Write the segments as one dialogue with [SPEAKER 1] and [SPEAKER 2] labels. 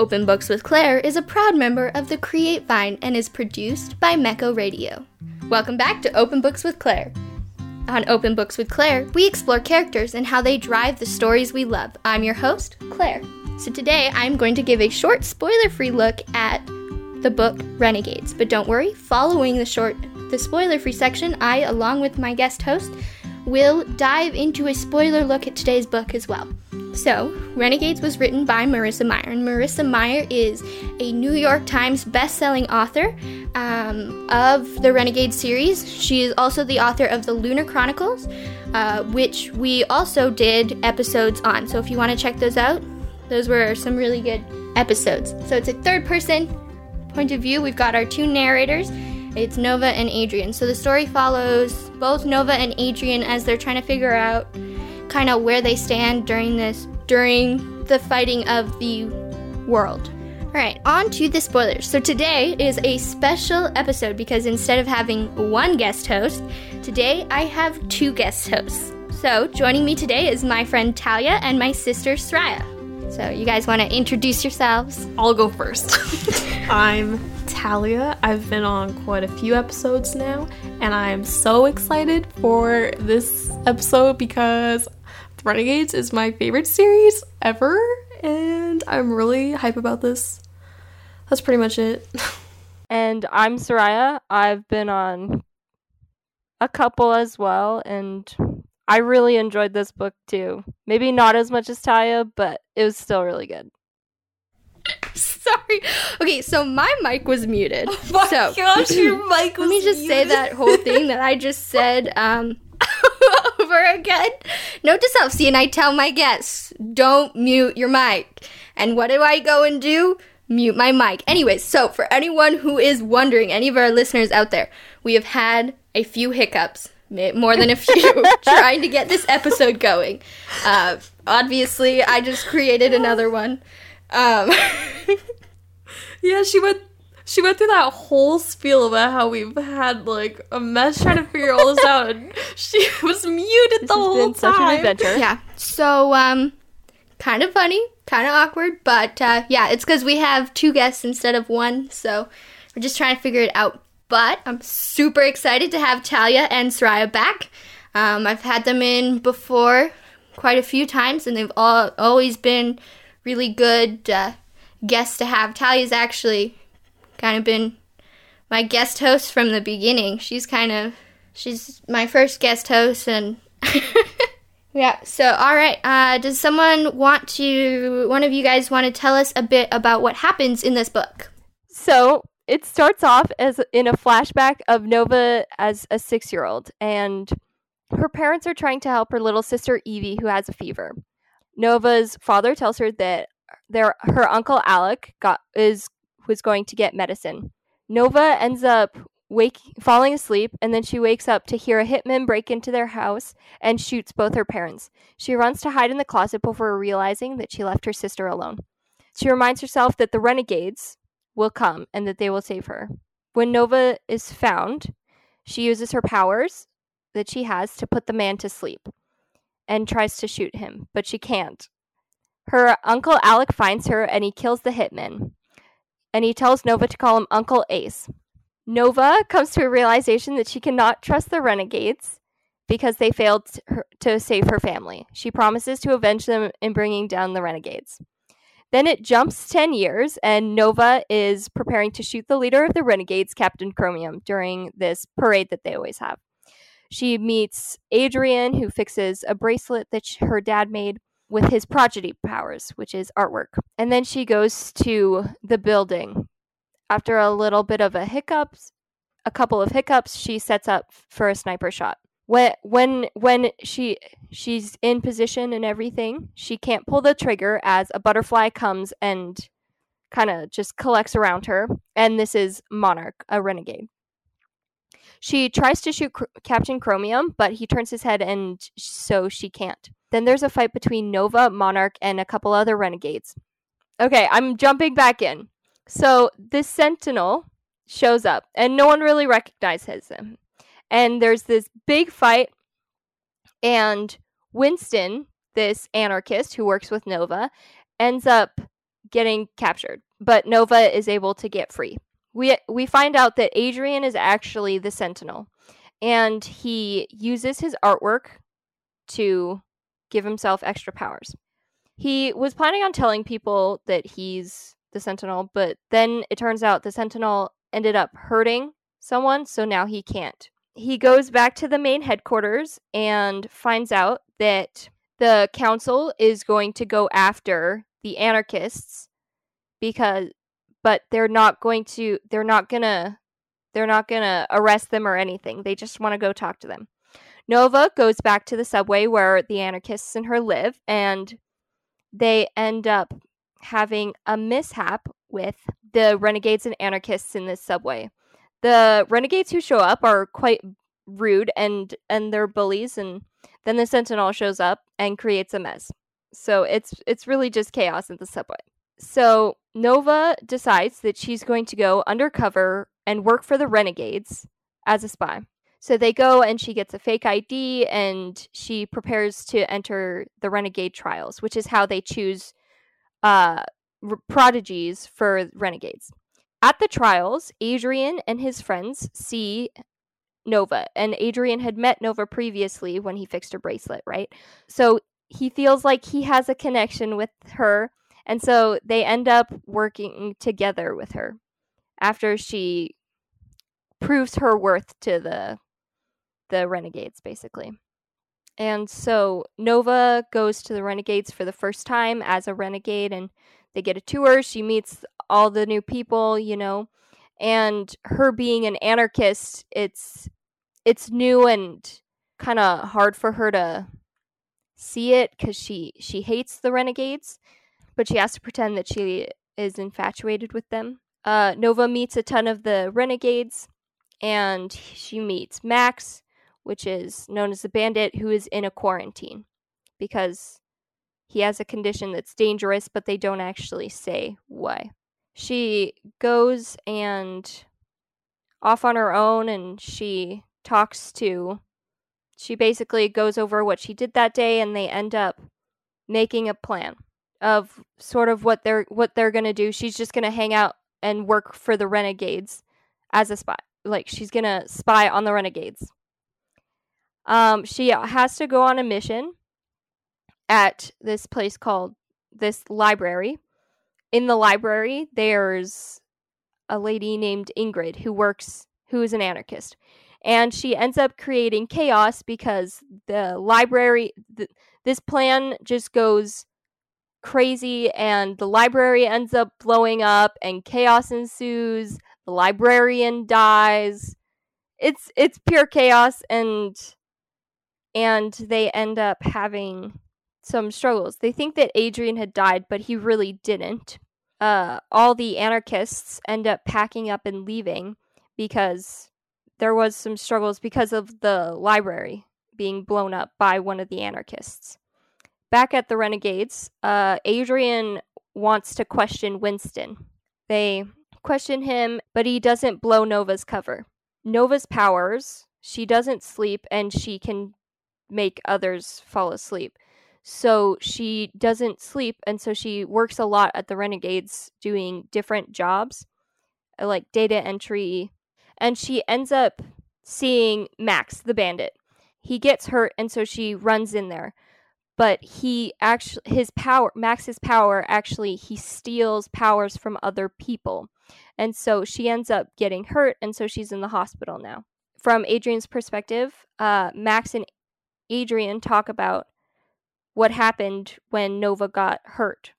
[SPEAKER 1] Open Books with Claire is a proud member of the Create Vine and is produced by Mecco Radio. Welcome back to Open Books with Claire. On Open Books with Claire, we explore characters and how they drive the stories we love. I'm your host, Claire. So today I'm going to give a short spoiler free look at the book Renegades. But don't worry, following the short the spoiler free section, I along with my guest host will dive into a spoiler look at today's book as well. So, Renegades was written by Marissa Meyer, and Marissa Meyer is a New York Times best-selling author um, of the Renegade series. She is also the author of the Lunar Chronicles, uh, which we also did episodes on. So, if you want to check those out, those were some really good episodes. So, it's a third-person point of view. We've got our two narrators. It's Nova and Adrian. So the story follows both Nova and Adrian as they're trying to figure out kind of where they stand during this during the fighting of the world. All right, on to the spoilers. So today is a special episode because instead of having one guest host, today I have two guest hosts. So joining me today is my friend Talia and my sister Soraya. So you guys want to introduce yourselves?
[SPEAKER 2] I'll go first. I'm Talia. I've been on quite a few episodes now, and I'm so excited for this episode because Renegades is my favorite series ever, and I'm really hype about this. That's pretty much it.
[SPEAKER 3] and I'm Soraya. I've been on a couple as well, and I really enjoyed this book too. Maybe not as much as Talia, but it was still really good.
[SPEAKER 1] Sorry. Okay, so my mic was muted.
[SPEAKER 2] Oh my
[SPEAKER 1] so,
[SPEAKER 2] gosh, your mic was
[SPEAKER 1] Let me just
[SPEAKER 2] muted.
[SPEAKER 1] say that whole thing that I just said um, over again. Note to self, see, and I tell my guests, don't mute your mic. And what do I go and do? Mute my mic. Anyways, so for anyone who is wondering, any of our listeners out there, we have had a few hiccups more than a few trying to get this episode going. Uh, obviously, I just created another one. Um,
[SPEAKER 2] yeah, she went. She went through that whole spiel about how we've had like a mess trying to figure all this out, and she was muted
[SPEAKER 3] This
[SPEAKER 2] the
[SPEAKER 3] has
[SPEAKER 2] whole
[SPEAKER 3] been such an adventure.
[SPEAKER 1] yeah, so um, kind of funny, kind of awkward, but uh, yeah, it's because we have two guests instead of one, so we're just trying to figure it out. But I'm super excited to have Talia and Soraya back. Um, I've had them in before quite a few times, and they've all always been really good uh, guests to have. Talia's actually kind of been my guest host from the beginning. She's kind of she's my first guest host, and yeah. So all right, uh, does someone want to? One of you guys want to tell us a bit about what happens in this book?
[SPEAKER 3] So it starts off as in a flashback of Nova as a six year old, and her parents are trying to help her little sister Evie, who has a fever. Nova's father tells her that their her uncle Alec got is was going to get medicine. Nova ends up wake falling asleep and then she wakes up to hear a hitman break into their house and shoots both her parents. She runs to hide in the closet before realizing that she left her sister alone. She reminds herself that the renegades will come and that they will save her. When Nova is found, she uses her powers that she has to put the man to sleep and tries to shoot him, but she can't. Her uncle Alec finds her and he kills the hitman. And he tells Nova to call him Uncle Ace. Nova comes to a realization that she cannot trust the renegades because they failed to, save her family. She promises to avenge them in bringing down the renegades. Then it jumps 10 years, and Nova is preparing to shoot the leader of the renegades, Captain Chromium, during this parade that they always have. She meets Adrian, who fixes a bracelet that her dad made with his prodigy powers, which is artwork. And then she goes to the building. After a little bit of a hiccups, a couple of hiccups, she sets up for a sniper shot. When when when she she's in position and everything, she can't pull the trigger as a butterfly comes and kind of just collects around her. And this is Monarch, a renegade. She tries to shoot Cr- Captain Chromium, but he turns his head and so she can't. Then there's a fight between Nova, Monarch, and a couple other renegades. Okay, I'm jumping back in. So this Sentinel shows up, and no one really recognizes him. And there's this big fight, and Winston, this anarchist who works with Nova, ends up getting captured, but Nova is able to get free. We we find out that Adrian is actually the Sentinel, and he uses his artwork to give himself extra powers. He was planning on telling people that he's the Sentinel, but then it turns out the Sentinel ended up hurting someone, so now he can't. He goes back to the main headquarters and finds out that the council is going to go after the anarchists because but they're not going to they're not to they're not to arrest them or anything. They just want to go talk to them. Nova goes back to the subway where the anarchists and her live and they end up having a mishap with the renegades and anarchists in this subway. The renegades who show up are quite rude and and they're bullies and then the sentinel shows up and creates a mess. So it's it's really just chaos in the subway. So Nova decides that she's going to go undercover and work for the renegades as a spy. So they go and she gets a fake ID and she prepares to enter the renegade trials, which is how they choose uh, prodigies for renegades. At the trials, Adrian and his friends see Nova, and Adrian had met Nova previously when he fixed her bracelet, right? So he feels like he has a connection with her, and so they end up working together with her after she proves her worth to the the renegades basically. And so Nova goes to the Renegades for the first time as a renegade and they get a tour. She meets all the new people, you know. And her being an anarchist, it's it's new and kind of hard for her to see it cuz she she hates the renegades, but she has to pretend that she is infatuated with them. Uh, Nova meets a ton of the renegades and she meets Max, which is known as the bandit who is in a quarantine because he has a condition that's dangerous, but they don't actually say why. She goes and off on her own and she talks to she basically goes over what she did that day and they end up making a plan of sort of what they're what they're to do. She's just to hang out and work for the renegades as a spy. Like she's to spy on the renegades. Um, she has to go on a mission at this place called this library. In the library, there's a lady named Ingrid who works, who is an anarchist. And she ends up creating chaos because the library, th- this plan just goes crazy and the library ends up blowing up and chaos ensues. The librarian dies. It's it's pure chaos and and they end up having some struggles. They think that Adrian had died, but he really didn't. Uh, all the anarchists end up packing up and leaving because there was some struggles because of the library being blown up by one of the anarchists. Back at the Renegades, uh, Adrian wants to question Winston. They question him, but he doesn't blow Nova's cover. Nova's powers, she doesn't sleep and she can make others fall asleep. So she doesn't sleep, and so she works a lot at the Renegades doing different jobs, uh, like data entry. And she ends up seeing Max, the bandit. He gets hurt, and so she runs in there. But he actually, his power, Max's power, actually, he steals powers from other people. And so she ends up getting hurt, and so she's in the hospital now. From Adrian's perspective, uh, Max and Adrian talk about what happened when Nova got hurt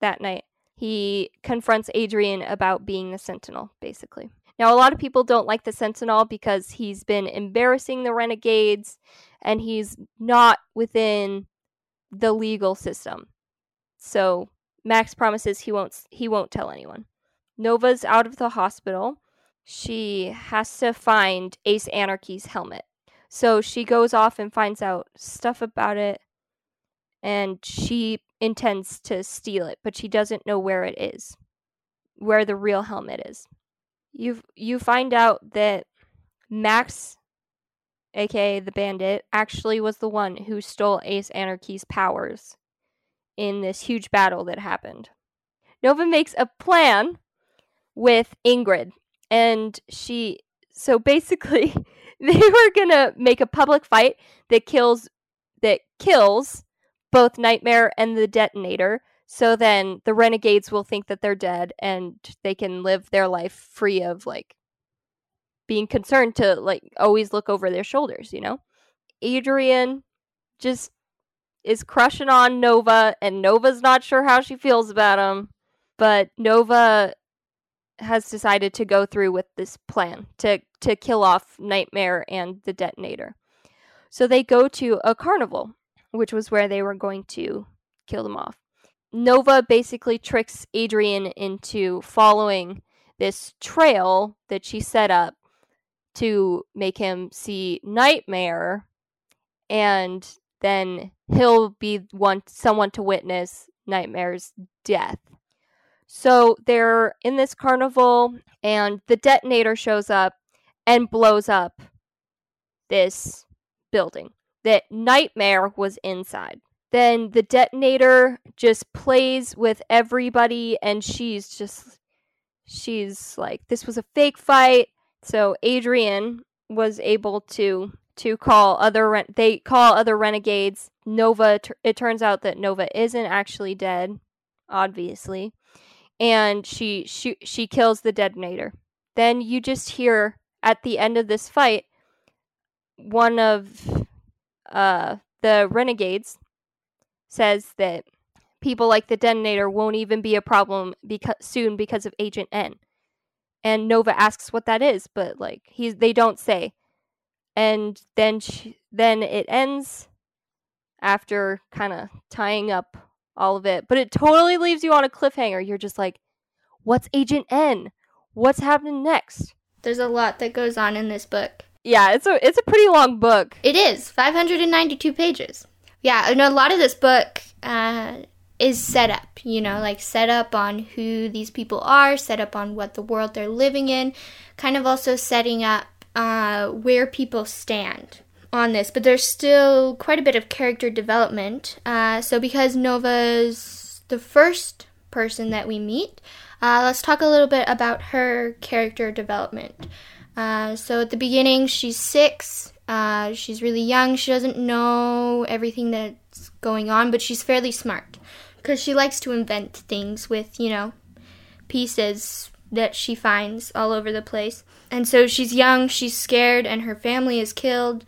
[SPEAKER 3] that night. He confronts Adrian about being the Sentinel, basically. Now, a lot of people don't like the Sentinel because he's been embarrassing the Renegades and he's not within the legal system. So Max promises he won't he won't tell anyone. Nova's out of the hospital. She has to find Ace Anarchy's helmet. So she goes off and finds out stuff about it and she intends to steal it, but she doesn't know where it is. Where the real helmet is. You you find out that Max aka the bandit actually was the one who stole Ace Anarchy's powers in this huge battle that happened. Nova makes a plan with Ingrid, and she. So basically, they were gonna make a public fight that kills that kills both Nightmare and the detonator. So then the renegades will think that they're dead and they can live their life free of like being concerned to like always look over their shoulders, you know? Adrian just is crushing on Nova and Nova's not sure how she feels about him, but Nova has decided to go through with this plan to to kill off Nightmare and the detonator. So they go to a carnival, which was where they were going to kill them off. Nova basically tricks Adrian into following this trail that she set up to make him see Nightmare, and then he'll be one someone to witness Nightmare's death. So they're in this carnival, and the detonator shows up and blows up this building that Nightmare was inside. Then the detonator just plays with everybody, and she's just, she's like, this was a fake fight. So Adrian was able to to call other ren- they call other renegades. Nova. It turns out that Nova isn't actually dead, obviously, and she she she kills the detonator. Then you just hear at the end of this fight, one of uh the renegades says that people like the detonator won't even be a problem because soon because of Agent N and Nova asks what that is, but like he's they don't say. And then she, then it ends after kind of tying up all of it, but it totally leaves you on a cliffhanger. You're just like, what's Agent N? What's happening next?
[SPEAKER 1] There's a lot that goes on in this book.
[SPEAKER 3] Yeah, it's a it's a pretty long book.
[SPEAKER 1] It is 592 pages. Yeah, and a lot of this book uh, is set up, you know, like set up on who these people are, set up on what the world they're living in, kind of also setting up uh, where people stand on this. But there's still quite a bit of character development. Uh, so, because Nova's the first person that we meet, uh, let's talk a little bit about her character development. Uh, so, at the beginning, she's six. Uh, she's really young. She doesn't know everything that's going on, but she's fairly smart because she likes to invent things with, you know, pieces that she finds all over the place. And so she's young, she's scared, and her family is killed.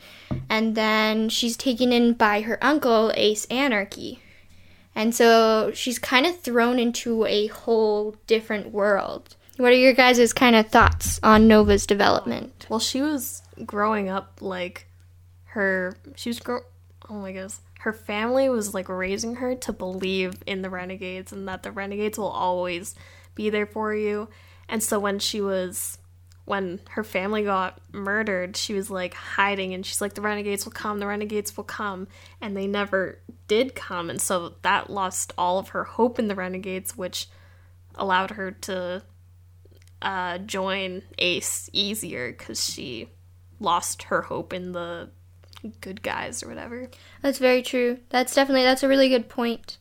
[SPEAKER 1] And then she's taken in by her uncle, Ace Anarchy. And so she's kind of thrown into a whole different world. What are your guys' kind of thoughts on Nova's development?
[SPEAKER 2] Well, she was growing up like her. She was grow. Oh my goodness her family was like raising her to believe in the renegades and that the renegades will always be there for you. And so when she was when her family got murdered, she was like hiding and she's like the renegades will come, the renegades will come, and they never did come. And so that lost all of her hope in the renegades which allowed her to uh, join Ace easier cuz she lost her hope in the good guys or whatever.
[SPEAKER 1] That's very true. That's definitely that's a really good point.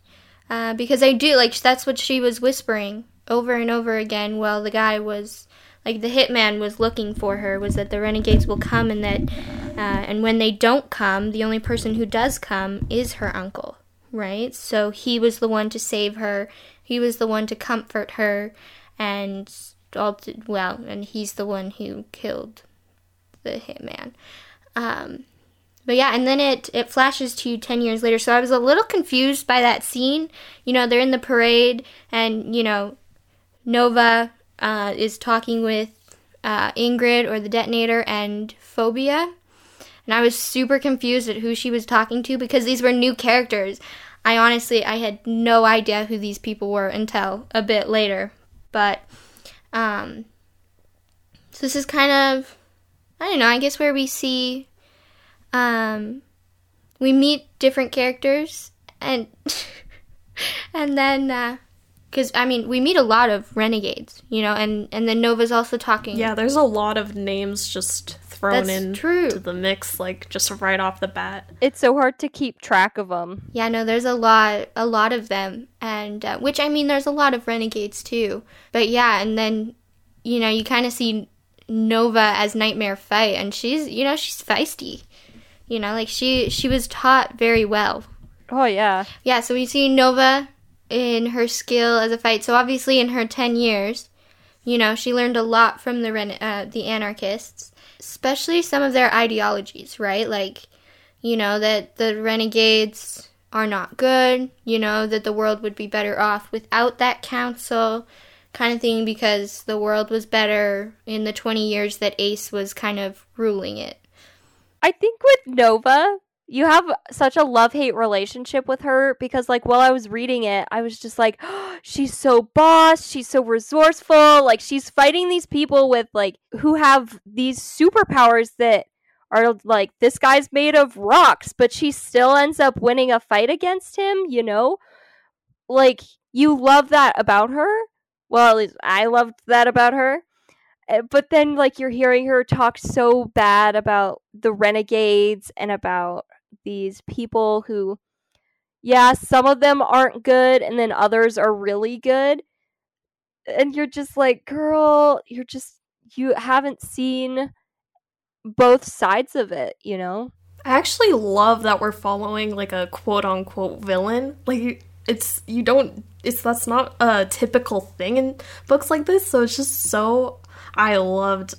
[SPEAKER 1] Uh, because I do like that's what she was whispering over and over again while the guy was like the hitman was looking for her was that the renegades will come and that uh, and when they don't come the only person who does come is her uncle right so he was the one to save her he was the one to comfort her and all to, well and he's the one who killed the hitman um, but yeah, and then it it flashes to you 10 years later. So I was a little confused by that scene. You know, they're in the parade and, you know, Nova uh, is talking with uh, Ingrid or the detonator and Phobia. And I was super confused at who she was talking to because these were new characters. I honestly I had no idea who these people were until a bit later. But um so this is kind of I don't know, I guess where we see um, we meet different characters and and then because uh, I mean we meet a lot of renegades, you know, and and then Nova's also talking.
[SPEAKER 2] Yeah, there's a lot of names just thrown
[SPEAKER 1] That's
[SPEAKER 2] in
[SPEAKER 1] true.
[SPEAKER 2] to the mix like just right off the bat.
[SPEAKER 3] It's so hard to keep track of them.
[SPEAKER 1] Yeah, no, there's a lot, a lot of them, and uh, which I mean, there's a lot of renegades too. But yeah, and then you know, you kind of see Nova as Nightmare fight, and she's, you know, she's feisty. You know, like she she was taught very well.
[SPEAKER 3] Oh yeah.
[SPEAKER 1] Yeah, so we see Nova in her skill as a fight. So obviously, in her ten years, you know, she learned a lot from the ren- uh, the anarchists, especially some of their ideologies, right? Like, you know, that the renegades are not good. You know, that the world would be better off without that council, kind of thing, because the world was better in the twenty years that Ace was kind of ruling it.
[SPEAKER 3] I think with Nova, you have such a love hate relationship with her because, like, while I was reading it, I was just like, she's so boss, she's so resourceful. Like, she's fighting these people with, like, who have these superpowers that are like, this guy's made of rocks, but she still ends up winning a fight against him, you know? Like, you love that about her. Well, at least I loved that about her. Uh, but then like you're hearing her talk so bad about the renegades and about these people who yeah some of them aren't good and then others are really good and you're just like girl you're just you haven't seen both sides of it you know
[SPEAKER 2] I actually love that we're following like a quote unquote villain. Like it's you don't it's that's not a typical thing in books like this, so it's just so I loved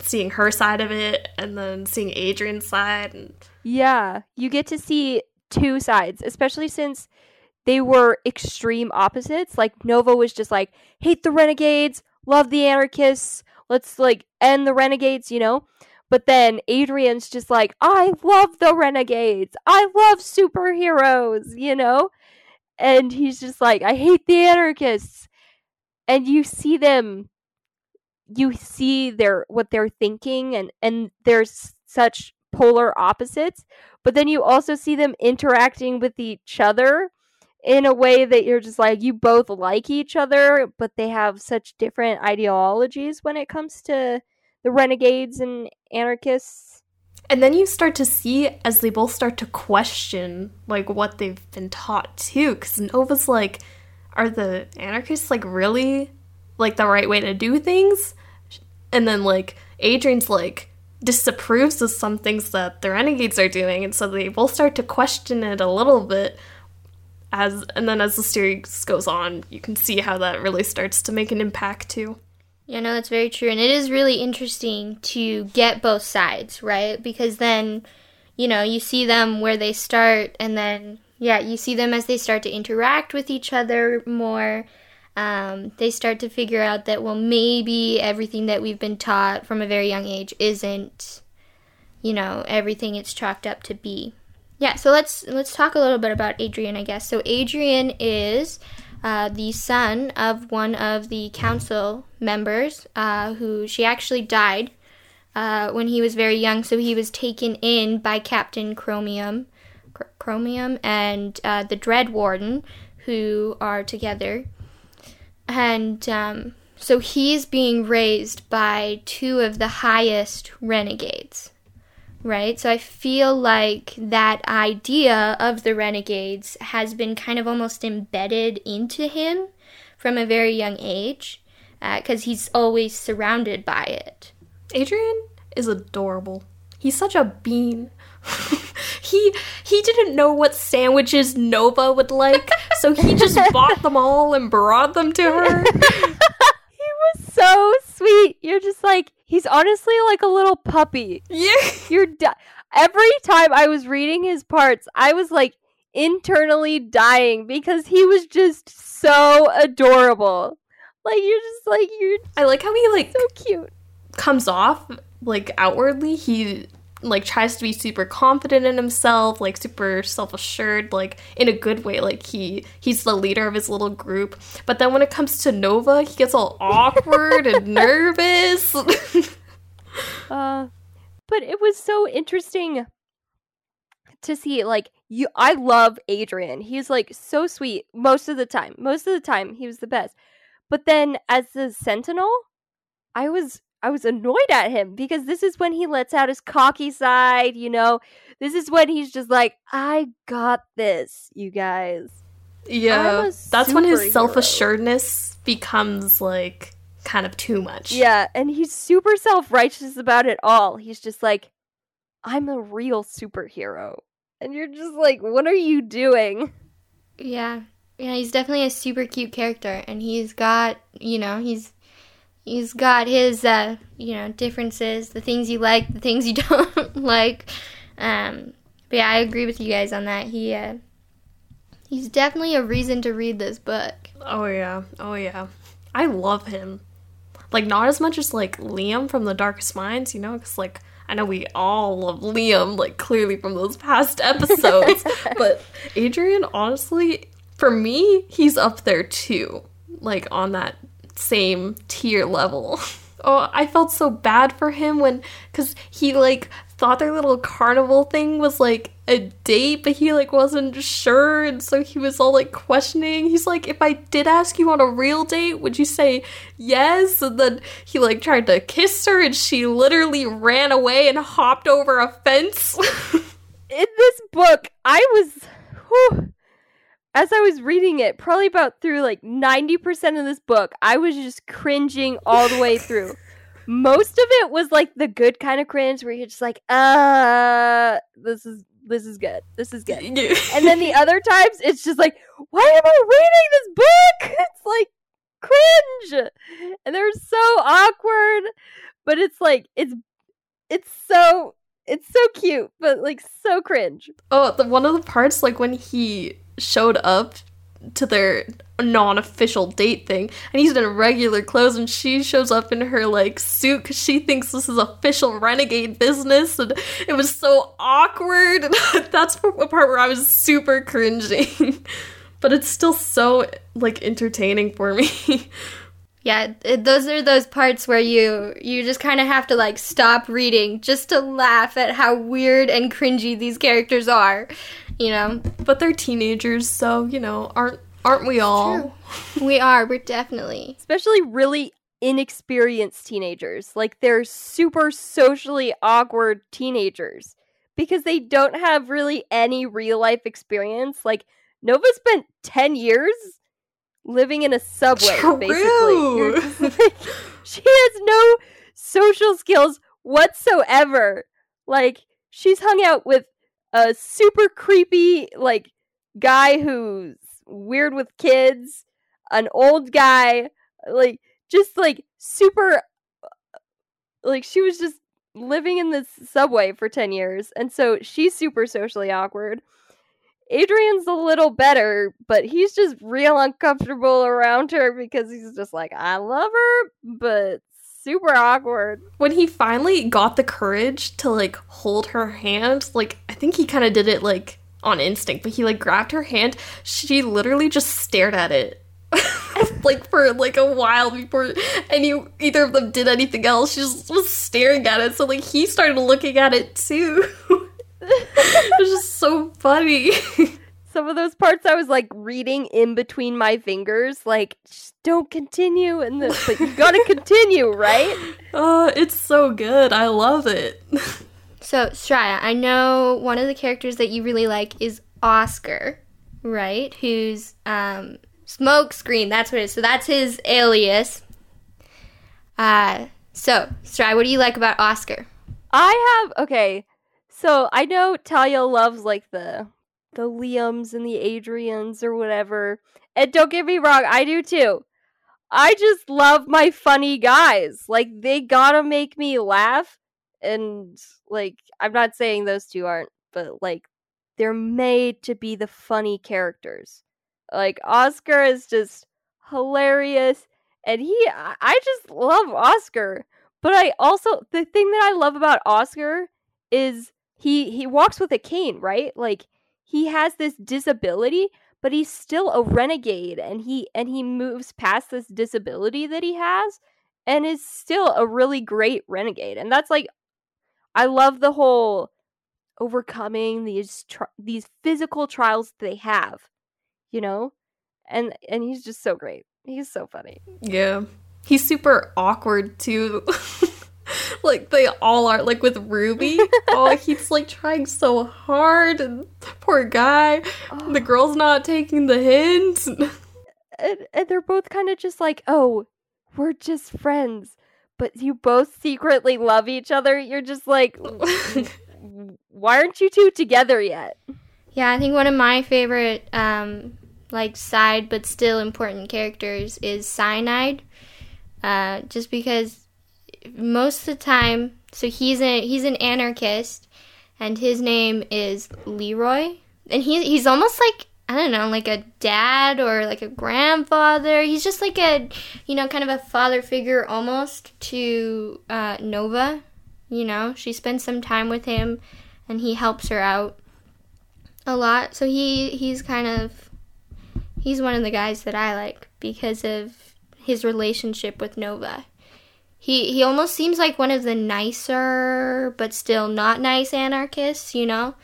[SPEAKER 2] seeing her side of it and then seeing Adrian's side and
[SPEAKER 3] yeah you get to see two sides especially since they were extreme opposites. Like nova was just like hate the renegades love the anarchists let's like end the renegades you know? But then adrian's just like i love the renegades i love superheroes you know? And he's just like i hate the anarchists. And you see them you see their what they're thinking and and there's such polar opposites but then you also see them interacting with each other in a way that you're just like you both like each other but they have such different ideologies when it comes to the renegades and anarchists.
[SPEAKER 2] And then you start to see as they both start to question like what they've been taught too cuz Nova's like are the anarchists like really like the right way to do things and then like Adrian's like disapproves of some things that the renegades are doing and so they both start to question it a little bit as and then as the series goes on you can see how that really starts to make an impact too
[SPEAKER 1] Yeah, no, that's very true. And it is really interesting to get both sides, right? Because then, you know, you see them where they start, and then, yeah, you see them as they start to interact with each other more. Um, they start to figure out that, well, maybe everything that we've been taught from a very young age isn't, you know, everything it's chalked up to be. Yeah, so let's let's talk a little bit about Adrian, I guess. So Adrian is uh, the son of one of the council members, uh, who she actually died uh, when he was very young. So he was taken in by Captain Chromium, Chromium, and uh, the Dread Warden, who are together. And um, so he's being raised by two of the highest renegades right? So I feel like that idea of the renegades has been kind of almost embedded into him from a very young age because he's always surrounded by it.
[SPEAKER 2] Adrian is adorable. He's such a bean. he he didn't know what sandwiches Nova would like, so he just bought them all and brought them to her.
[SPEAKER 3] he was so sweet you're just like he's honestly like a little puppy
[SPEAKER 2] Yeah.
[SPEAKER 3] You're di- every time I was reading his parts, I was like internally dying because he was just so adorable. Like you're just like you're
[SPEAKER 2] I like how he like
[SPEAKER 3] so cute.
[SPEAKER 2] comes off like outwardly he like tries to be super confident in himself like super self-assured like in a good way like he he's the leader of his little group but then when it comes to nova he gets all awkward and nervous
[SPEAKER 3] Uh, but it was so interesting to see like you I love Adrian. He's like so sweet most of the time. Most of the time he was the best. But then as the sentinel, I was I was annoyed at him because this is when he lets out his cocky side, you know. This is when he's just like, "I got this, you guys."
[SPEAKER 2] Yeah, that's when his self assuredness becomes like kind of too much.
[SPEAKER 3] Yeah, and he's super self-righteous about it all. He's just like, "I'm a real superhero." And you're just like, "What are you doing?"
[SPEAKER 1] Yeah. Yeah, he's definitely a super cute character and he's got, you know, he's he's got his uh, you know, differences, the things you like, the things you don't like. Um but yeah, I agree with you guys on that. He uh he's definitely a reason to read this book.
[SPEAKER 2] Oh yeah. Oh yeah. I love him. Like not as much as like Liam from The Darkest Minds, you know, because like I know we all love Liam, like clearly from those past episodes. but Adrian, honestly, for me, he's up there too. Like on that same tier level. Oh, I felt so bad for him when cuz he like thought their little carnival thing was like a date, but he like wasn't sure and so he was all like questioning. He's like, "If I did ask you on a real date, would you say yes?" And then he like tried to kiss her and she literally ran away and hopped over a fence.
[SPEAKER 3] in this book, I was, whew, as I was reading it, probably about through like 90% of this book, I was just cringing all the way through. Most of it was like the good kind of cringe where you're just like, uh, this is this is good. This is good. And then the other times it's just like, why am I reading this book? It's like cringe. And they're so awkward, but it's like it's it's so it's so cute, but like so cringe.
[SPEAKER 2] Oh, the one of the parts like when he showed up to their non-official date thing and he's in regular clothes and she shows up in her like suit because she thinks this is official renegade business and it was so awkward and that's the part where i was super cringing. But it's still so like entertaining for me.
[SPEAKER 1] Yeah, it, those are those parts where you you just kind of have to like stop reading just to laugh at how weird and cringy these characters are, you know.
[SPEAKER 2] but they're teenagers so you know aren't aren't we all
[SPEAKER 1] We are, we're definitely.
[SPEAKER 3] especially really inexperienced teenagers. Like they're super socially awkward teenagers because they don't have really any real life experience. Like Nova spent 10 years living in a subway basically.
[SPEAKER 2] True.
[SPEAKER 3] just like, she has no social skills whatsoever. Like she's hung out with a super creepy like guy who's weird with kids, an old guy, like just like super uh, like she was just living in this subway for 10 years and so she's super socially awkward. Adrian's a little better, but he's just real uncomfortable around her because he's just like, I love her, but super awkward.
[SPEAKER 2] when he finally got the courage to like hold her hand, like I think he kind of did it like on instinct, but he like grabbed her hand. She literally just stared at it. like for like a while before any either of them did anything else. She just was staring at it. So like he started looking at it too. it was just so funny.
[SPEAKER 3] Some of those parts I was like reading in between my fingers, like, just don't continue, and the, but you gotta continue, right?
[SPEAKER 2] Oh, it's so good. I love it.
[SPEAKER 1] So, Soraya, I know one of the characters that you really like is Oscar, right? Who's um Smokescreen, that's what it is. So that's his alias. Uh so, Soraya, what do you like about Oscar?
[SPEAKER 3] I have okay. So I know Talia loves like the the Liams and the Adrians or whatever. And don't get me wrong, I do too. I just love my funny guys. Like they gotta make me laugh. And like I'm not saying those two aren't, but like they're made to be the funny characters. Like Oscar is just hilarious and he I just love Oscar. But I also the thing that I love about Oscar is he he walks with a cane, right? Like he has this disability, but he's still a renegade and he and he moves past this disability that he has and is still a really great renegade. And that's like I love the whole overcoming these tri- these physical trials they have, you know? And and he's just so great. He's so funny.
[SPEAKER 2] Yeah. He's super awkward too. like they all are like with Ruby. oh, he's like trying so hard and poor guy.
[SPEAKER 3] Oh.
[SPEAKER 2] The girl's not taking the hint.
[SPEAKER 3] and, and they're both kind of just like, oh, we're just friends, but you both secretly love each other. You're just like, why aren't you two together yet?
[SPEAKER 1] Yeah, I think one of my favorite, um, like side but still important characters is Cyanide. Uh, just because most of the time, so he's a he's an anarchist, and his name is Leroy, and he he's almost like I don't know, like a dad or like a grandfather. He's just like a you know kind of a father figure almost to uh, Nova. You know, she spends some time with him, and he helps her out a lot. So he he's kind of he's one of the guys that I like because of his relationship with Nova. He he almost seems like one of the nicer but still not nice anarchists, you know?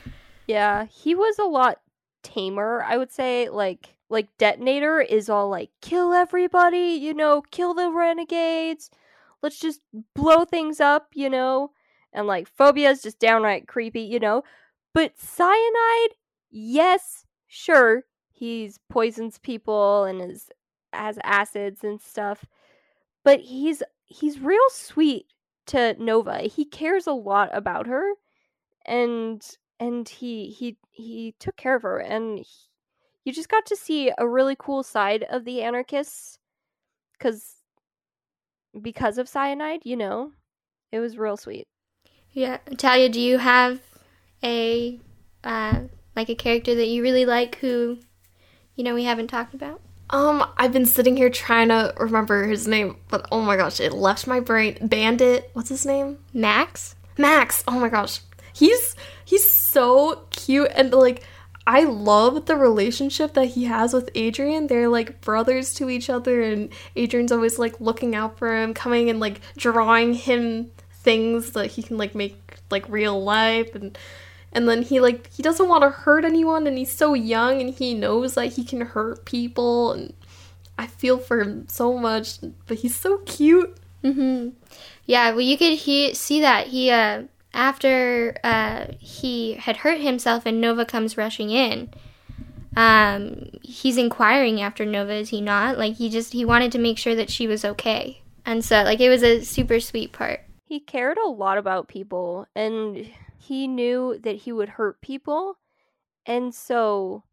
[SPEAKER 3] Yeah, he was a lot tamer, I would say. Like, like Detonator is all like, kill everybody, you know, kill the renegades. Let's just blow things up, you know. And like Phobia is just downright creepy, you know. But Cyanide, yes, sure, he's poisons people and is has acids and stuff. But he's he's real sweet to Nova. He cares a lot about her and and he he he took care of her and he, you just got to see a really cool side of the anarchists cuz because of cyanide, you know. It was real sweet.
[SPEAKER 1] Yeah, Talia, do you have a uh, like a character that you really like who you know we haven't talked about?
[SPEAKER 2] Um, I've been sitting here trying to remember his name, but oh my gosh, it left my brain. Bandit, what's his name?
[SPEAKER 1] Max?
[SPEAKER 2] Max. Oh my gosh. He's he's so cute and like I love the relationship that he has with Adrian. They're like brothers to each other and Adrian's always like looking out for him, coming and like drawing him things that he can like make like real life and and then he like he doesn't want to hurt anyone and he's so young and he knows that he can hurt people and I feel for him so much, but he's so cute.
[SPEAKER 1] Mm-hmm. Yeah, well, you could he see that he uh, after uh, he had hurt himself and Nova comes rushing in. Um, he's inquiring after Nova, is he not? Like he just he wanted to make sure that she was okay, and so like it was a super sweet part.
[SPEAKER 3] He cared a lot about people and he knew that he would hurt people. And so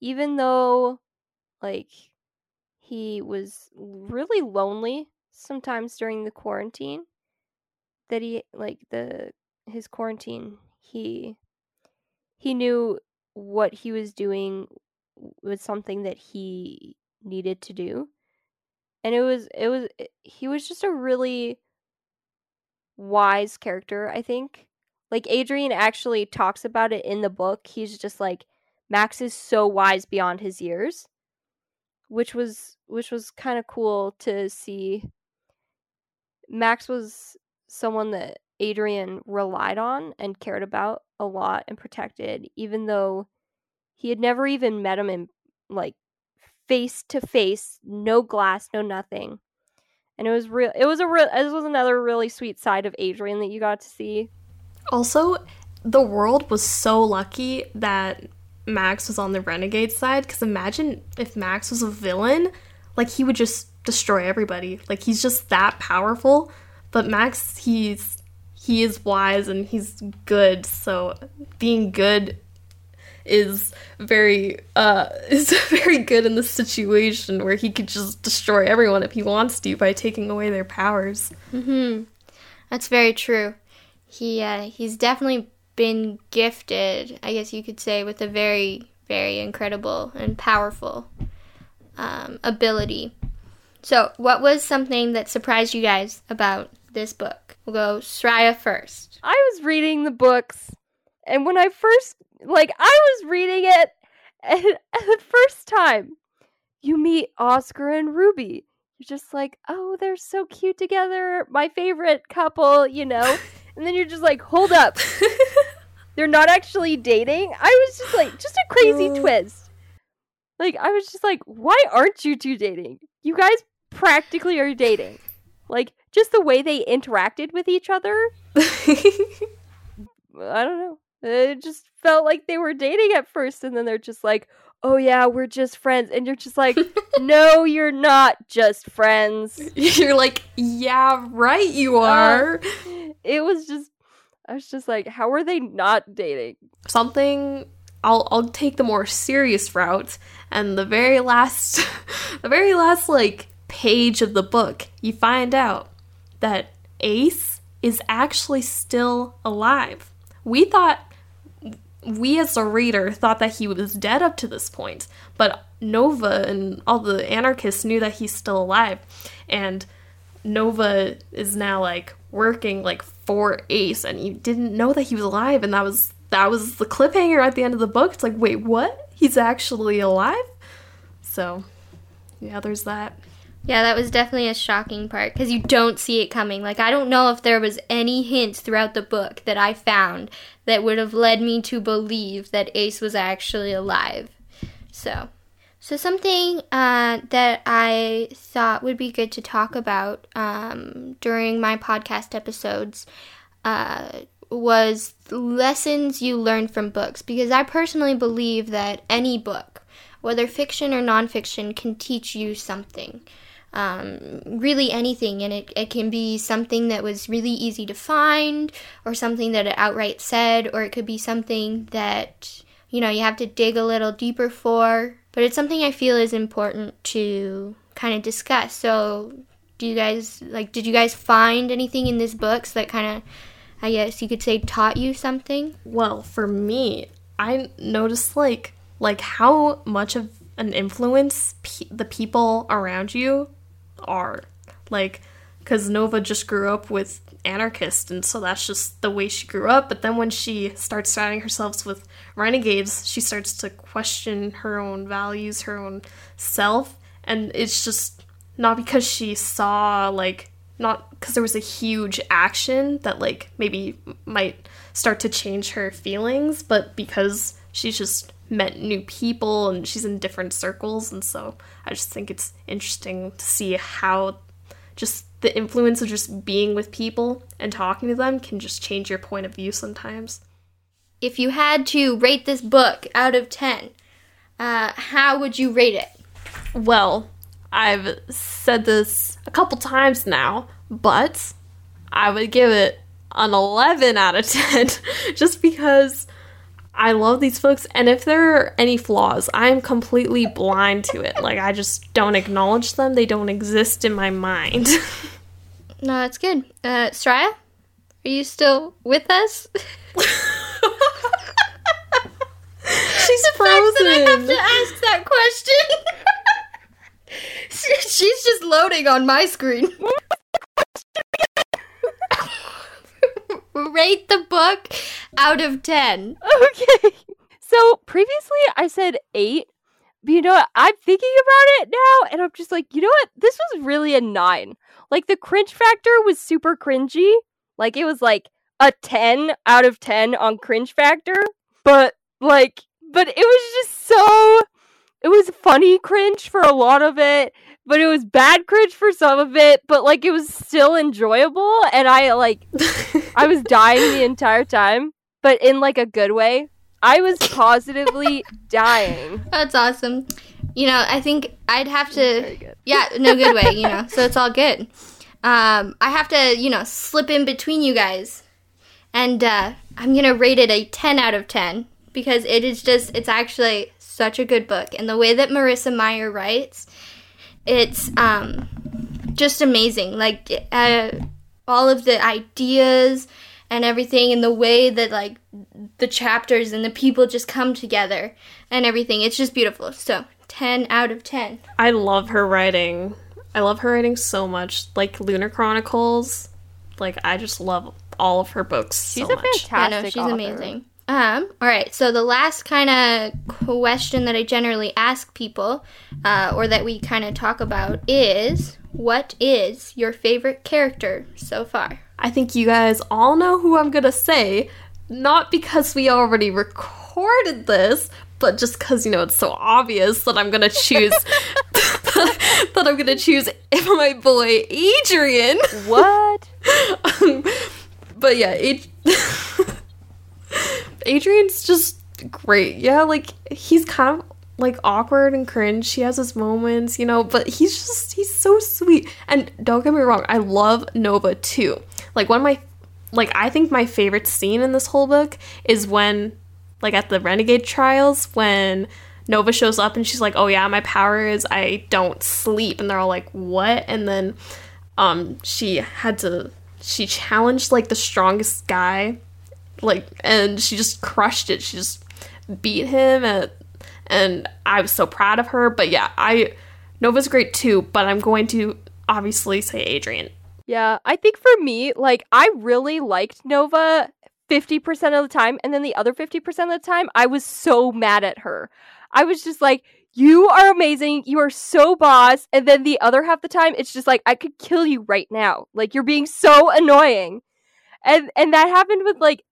[SPEAKER 3] even though like he was really lonely sometimes during the quarantine that he like the his quarantine he he knew what he was doing was something that he needed to do and it was it was he was just a really wise character i think like adrian actually talks about it in the book. He's just like max is so wise beyond his years which was which was kind of cool to see. Max was someone that adrian relied on and cared about a lot and protected even though he had never even met him in like face to face no glass no nothing. And it was real it was a real this was another really sweet side of adrian that you got to see
[SPEAKER 2] Also, the world was so lucky that Max was on the renegade side because imagine if Max was a villain, like he would just destroy everybody. Like he's just that powerful. But Max, he's he is wise and he's good. So being good is very uh is very good in this situation where he could just destroy everyone if he wants to by taking away their powers.
[SPEAKER 1] Mm-hmm. That's very true. He uh, he's definitely been gifted, I guess you could say, with a very very incredible and powerful um, ability. So, what was something that surprised you guys about this book? We'll go Soraya first.
[SPEAKER 3] I was reading the books, and when I first, like, I was reading it, and the first time you meet Oscar and Ruby, you're just like, oh, they're so cute together, my favorite couple, you know? and then you're just like, hold up, they're not actually dating? I was just like, just a crazy twist. Like, I was just like, why aren't you two dating? You guys practically are dating. Like, just the way they interacted with each other. I don't know. It just felt like they were dating at first, and then they're just like, "Oh yeah, we're just friends," and you're just like, "No, you're not just friends."
[SPEAKER 2] You're like, yeah, right, you are.
[SPEAKER 3] It was just, I was just like, "How are they not dating?"
[SPEAKER 2] Something. I'll I'll take the more serious route, and the very last, the very last like page of the book, you find out that Ace is actually still alive. We thought we as a reader thought that he was dead up to this point, but Nova and all the anarchists knew that he's still alive. And Nova is now like working like for Ace and you didn't know that he was alive and that was that was the cliffhanger at the end of the book. It's like, wait, what? He's actually alive? So, yeah, there's that.
[SPEAKER 1] Yeah, that was definitely a shocking part because you don't see it coming. Like, I don't know if there was any hints throughout the book that I found that would have led me to believe that Ace was actually alive. So, so something uh, that I thought would be good to talk about um, during my podcast episodes uh, was lessons you learn from books because I personally believe that any book, whether fiction or nonfiction, can teach you something um, really anything. And it, it can be something that was really easy to find, or something that it outright said, or it could be something that, you know, you have to dig a little deeper for. But it's something I feel is important to kind of discuss. So, do you guys, like, did you guys find anything in this books that kind of, I guess you could say, taught you something?
[SPEAKER 2] Well, for me, I noticed like like how much of an influence pe- the people around you are. Like, because Nova just grew up with anarchists, and so that's just the way she grew up. But then when she starts surrounding herself with renegades, she starts to question her own values, her own self, and it's just not because she saw like not because there was a huge action that like maybe might start to change her feelings, but because she's just met new people and she's in different circles and so I just think it's interesting to see how just the influence of just being with people and talking to them can just change your point of view sometimes.
[SPEAKER 1] If you had to rate this book out of 10, uh, how would you rate it?
[SPEAKER 2] Well, I've said this a couple times now, but I would give it an 11 out of 10 just because I love these books, and if there are any flaws, I am completely blind to it. Like, I just don't acknowledge them, they don't exist in my mind.
[SPEAKER 1] no, that's good. Uh, Soraya, are you still with us?
[SPEAKER 2] She's frozen.
[SPEAKER 1] I have to ask that question. She's just loading on my screen. Rate the book out of 10.
[SPEAKER 3] Okay. So previously I said 8. But you know what? I'm thinking about it now and I'm just like, you know what? This was really a 9. Like the cringe factor was super cringy. Like it was like a 10 out of 10 on cringe factor. But like but it was just so it was funny cringe for a lot of it but it was bad cringe for some of it, but like it was still enjoyable and I like I was dying the entire time, but in like a good way. I was positively dying.
[SPEAKER 1] That's awesome. You know, I think I'd have to Yeah, no good way, you know. So it's all good. Um I have to, you know, slip in between you guys. And uh I'm going to rate it a 10 out of 10 because it is just it's actually such a good book and the way that Marissa Meyer writes it's um, just amazing. Like uh, all of the ideas and everything, and the way that like the chapters and the people just come together and everything. It's just beautiful. So ten out of ten.
[SPEAKER 2] I love her writing. I love her writing so much. Like Lunar Chronicles. Like I just love all of her books.
[SPEAKER 3] She's
[SPEAKER 2] so
[SPEAKER 3] a
[SPEAKER 2] much.
[SPEAKER 3] fantastic.
[SPEAKER 1] Yeah, no, she's
[SPEAKER 3] author.
[SPEAKER 1] amazing. Um, all right, so the last kind of question that I generally ask people, uh, or that we kind of talk about, is what is your favorite character so far?
[SPEAKER 2] I think you guys all know who I'm gonna say, not because we already recorded this, but just because, you know, it's so obvious that I'm gonna choose that I'm gonna choose my boy Adrian.
[SPEAKER 3] What?
[SPEAKER 2] Um, but yeah, Ad- Adrian's just great. Yeah, like he's kind of like awkward and cringe. He has his moments, you know, but he's just he's so sweet. And don't get me wrong, I love Nova too. Like one of my like I think my favorite scene in this whole book is when like at the Renegade trials when Nova shows up and she's like, "Oh yeah, my power is I don't sleep." And they're all like, "What?" And then um she had to she challenged like the strongest guy like and she just crushed it. She just beat him and and I was so proud of her. But yeah, I Nova's great too, but I'm going to obviously say Adrian.
[SPEAKER 3] Yeah, I think for me, like I really liked Nova 50% of the time and then the other 50% of the time I was so mad at her. I was just like you are amazing. You are so boss. And then the other half the time, it's just like I could kill you right now. Like you're being so annoying, and and that happened with like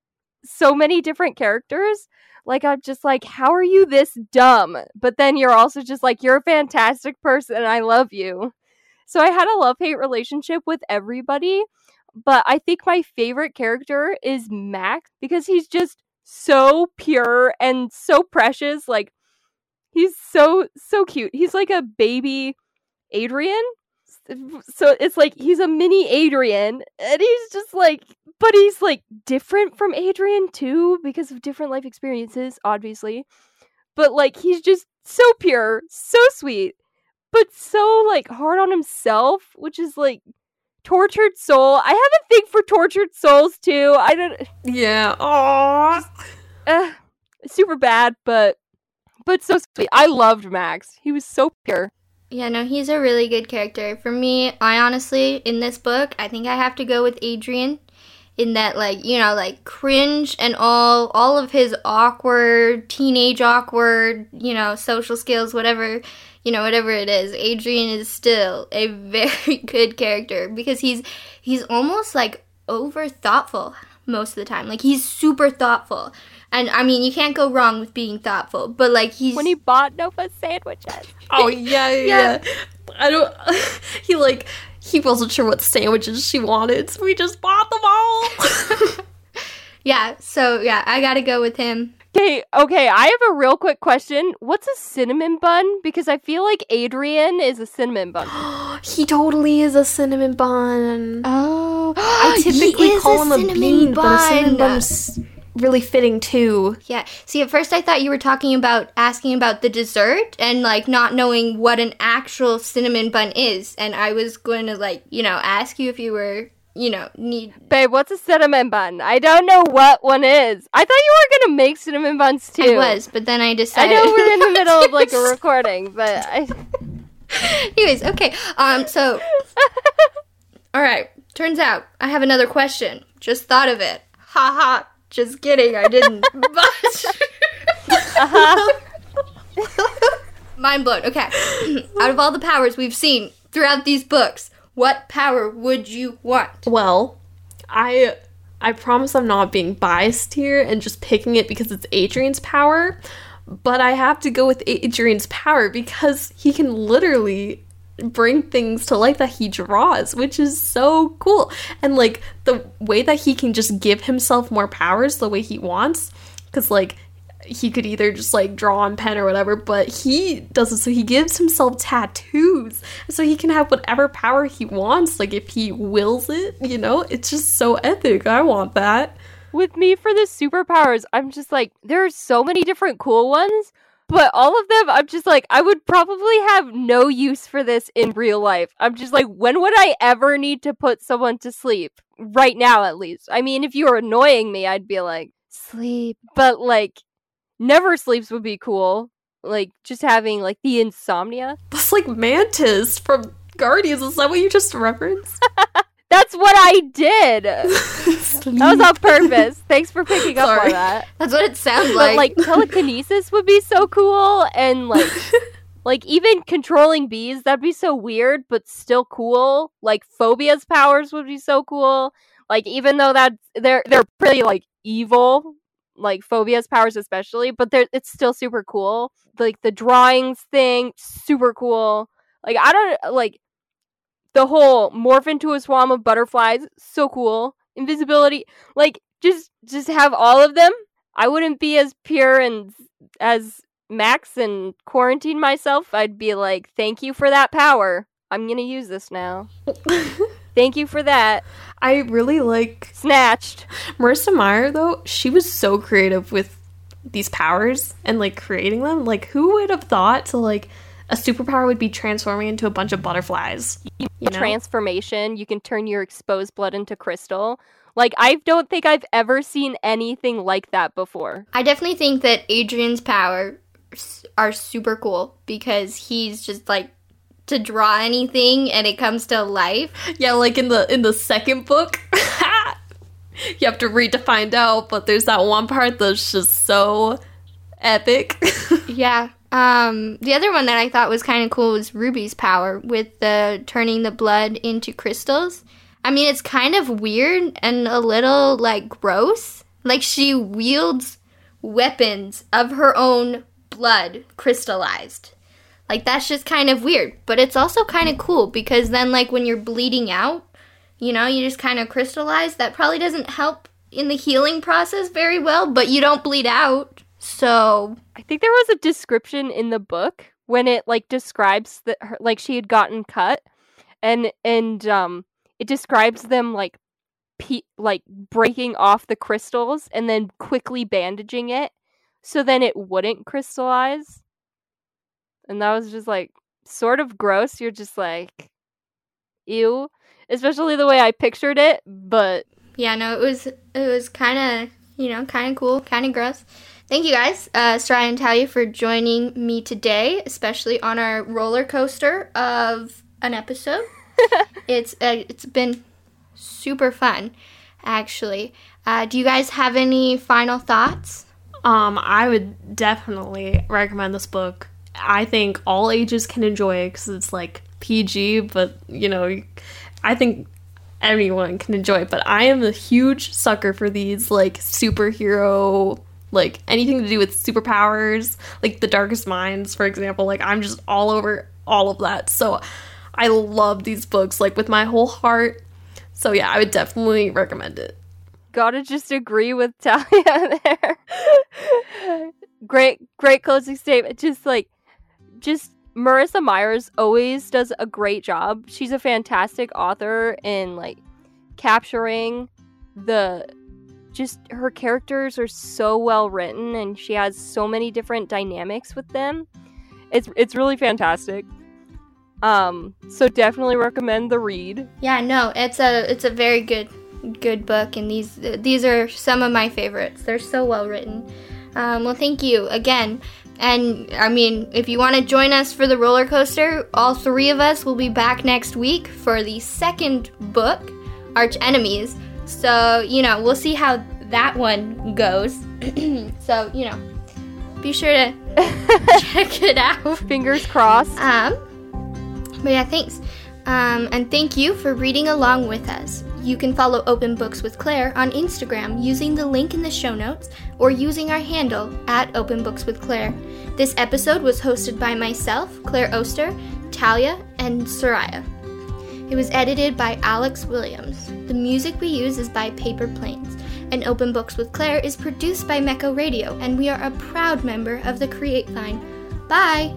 [SPEAKER 3] so many different characters. Like I'm just like, how are you this dumb? But then you're also just like, you're a fantastic person, and I love you. So I had a love hate relationship with everybody, but I think my favorite character is Max because he's just so pure and so precious. Like He's so so cute. He's like a baby Adrian. So it's like he's a mini Adrian, and he's just like but he's like different from Adrian too because of different life experiences obviously. But like he's just so pure, so sweet, but so like hard on himself, which is like tortured soul. I have a thing for tortured souls too. I don't
[SPEAKER 2] Yeah. Aww.
[SPEAKER 3] Uh, super bad, but but so sweet. I loved Max. He was so pure.
[SPEAKER 1] Yeah, no, he's a really good character. For me, I honestly, in this book, I think I have to go with Adrian In that, like, you know, like cringe and all, all of his awkward, teenage awkward, you know, social skills, whatever, you know, whatever it is, adrian is still a very good character because he's, he's almost like over thoughtful most of the time. Like, he's super thoughtful. And I mean, you can't go wrong with being thoughtful. But like he's
[SPEAKER 3] when he bought Nova sandwiches.
[SPEAKER 2] Oh yeah, yeah. yeah. I don't. He like he wasn't sure what sandwiches she wanted, so we just bought them all.
[SPEAKER 1] yeah. So yeah, I gotta go with him.
[SPEAKER 3] Okay, okay. I have a real quick question. What's a cinnamon bun? Because I feel like Adrian is a cinnamon bun.
[SPEAKER 2] he totally is a cinnamon bun.
[SPEAKER 1] Oh,
[SPEAKER 2] I typically call him a bean, bun. but a cinnamon bun's really fitting too.
[SPEAKER 1] Yeah. See, at first I thought you were talking about asking about the dessert and like not knowing what an actual cinnamon bun is, and I was going to like you know ask you if you were you know need.
[SPEAKER 3] Babe, what's a cinnamon bun? I don't know what one is. I thought you were gonna make cinnamon buns too.
[SPEAKER 1] I was, but then I decided.
[SPEAKER 3] I know we're in the middle of like a recording, but I.
[SPEAKER 1] Anyways, okay. Um. So. all right. Turns out I have another question. Just thought of it. Ha ha. Just kidding, I didn't. but uh-huh. mind blown. Okay, out of all the powers we've seen throughout these books, what power would you want?
[SPEAKER 2] Well, I I promise I'm not being biased here and just picking it because it's Adrian's power, but I have to go with Adrian's power because he can literally bring things to life that he draws, which is so cool. And like the way that he can just give himself more powers the way he wants, because like he could either just like draw on pen or whatever, but he does it so he gives himself tattoos so he can have whatever power he wants, like if he wills it, you know? It's just so epic. I want that.
[SPEAKER 3] With me for the superpowers, I'm just like, there are so many different cool ones, but all of them, I'm just like, I would probably have no use for this in real life. I'm just like, when would I ever need to put someone to sleep? Right now, at least. I mean, if you were annoying me, I'd be like, sleep. But like, never sleeps would be cool. Like, just having like the insomnia.
[SPEAKER 2] That's like Mantis from Guardians. Is that what you just referenced?
[SPEAKER 3] That's what I did. that was on purpose. Thanks for picking up on that.
[SPEAKER 1] That's what it sounds like.
[SPEAKER 3] But like telekinesis would be so cool, and like, like even controlling bees that'd be so weird, but still cool. Like phobia's powers would be so cool. Like even though that they're they're pretty like evil, like phobia's powers especially, but they're it's still super cool. Like the drawings thing, super cool. Like I don't uh, like the whole morph into a swarm of butterflies. So cool. Invisibility. Like just just have all of them. I wouldn't be as pure and as Max and quarantine myself. I'd be like, thank you for that power. I'm gonna use this now. Thank you for that.
[SPEAKER 2] I really like
[SPEAKER 3] Snatched.
[SPEAKER 2] Marissa Meyer though. She was so creative with these powers and like creating them. Like, who would have thought to like a superpower would be transforming into a bunch of butterflies? You know?
[SPEAKER 3] Transformation. You can turn your exposed blood into crystal. Like I don't think I've ever seen anything like that before.
[SPEAKER 1] I definitely think that Adrian's power s- are super cool because he's just like to draw anything and it comes to life.
[SPEAKER 2] Yeah, like in the in the second book. you have to read to find out, but there's that one part that's just so epic.
[SPEAKER 1] Yeah. Um, the other one that I thought was kind of cool was Ruby's power with the turning the blood into crystals. I mean, it's kind of weird and a little like gross. Like she wields weapons of her own blood crystallized. Like that's just kind of weird, but it's also kind of cool because then like when you're bleeding out, you know, you just kind of crystallize. That probably doesn't help in the healing process very well, but you don't bleed out. So,
[SPEAKER 3] I think there was a description in the book when it like describes that her, like she had gotten cut and and um it describes them like pe- like breaking off the crystals and then quickly bandaging it so then it wouldn't crystallize. And that was just like sort of gross. You're just like ew, especially the way I pictured it, but
[SPEAKER 1] Yeah, no, it was it was kind of you know kind of cool, kind of gross. Thank you guys, uh, Soraya and Talia, for joining me today, especially on our roller coaster of an episode. it's uh, it's been super fun, actually. Uh, do you guys have any final thoughts?
[SPEAKER 2] um, I would definitely recommend this book. I think all ages can enjoy it because it's like PG, but you know, I think anyone can enjoy it. But I am a huge sucker for these like superhero, like anything to do with superpowers, like the Darkest Minds, for example. Like I'm just all over all of that. So I love these books like with my whole heart. So yeah, I would definitely recommend it.
[SPEAKER 3] gotta just agree with Talia there. great, great closing statement. Just like, just Marissa Meyers always does a great job. She's a fantastic author in like capturing the just her characters are so well written and she has so many different dynamics with them. It's it's really fantastic. Um, so definitely recommend the read.
[SPEAKER 1] Yeah, no, it's a it's a very good good book, and these these are some of my favorites. They're so well written. Um, well, thank you again. And I mean, if you want to join us for the roller coaster, all three of us will be back next week for the second book, Archenemies. So you know, we'll see how that one goes. so you know, be sure to check it out.
[SPEAKER 3] Fingers crossed.
[SPEAKER 1] Um, but yeah, thanks. Um, and thank you for reading along with us. You can follow Open Books with Claire on Instagram using the link in the show notes or using our handle at Open Books with Claire. This episode was hosted by myself, Claire Oster, Talia, and Soraya. It was edited by Alex Williams. The music we use is by Paper Planes. And Open Books with Claire is produced by Mecco Radio, and we are a proud member of the Create Vine. Bye!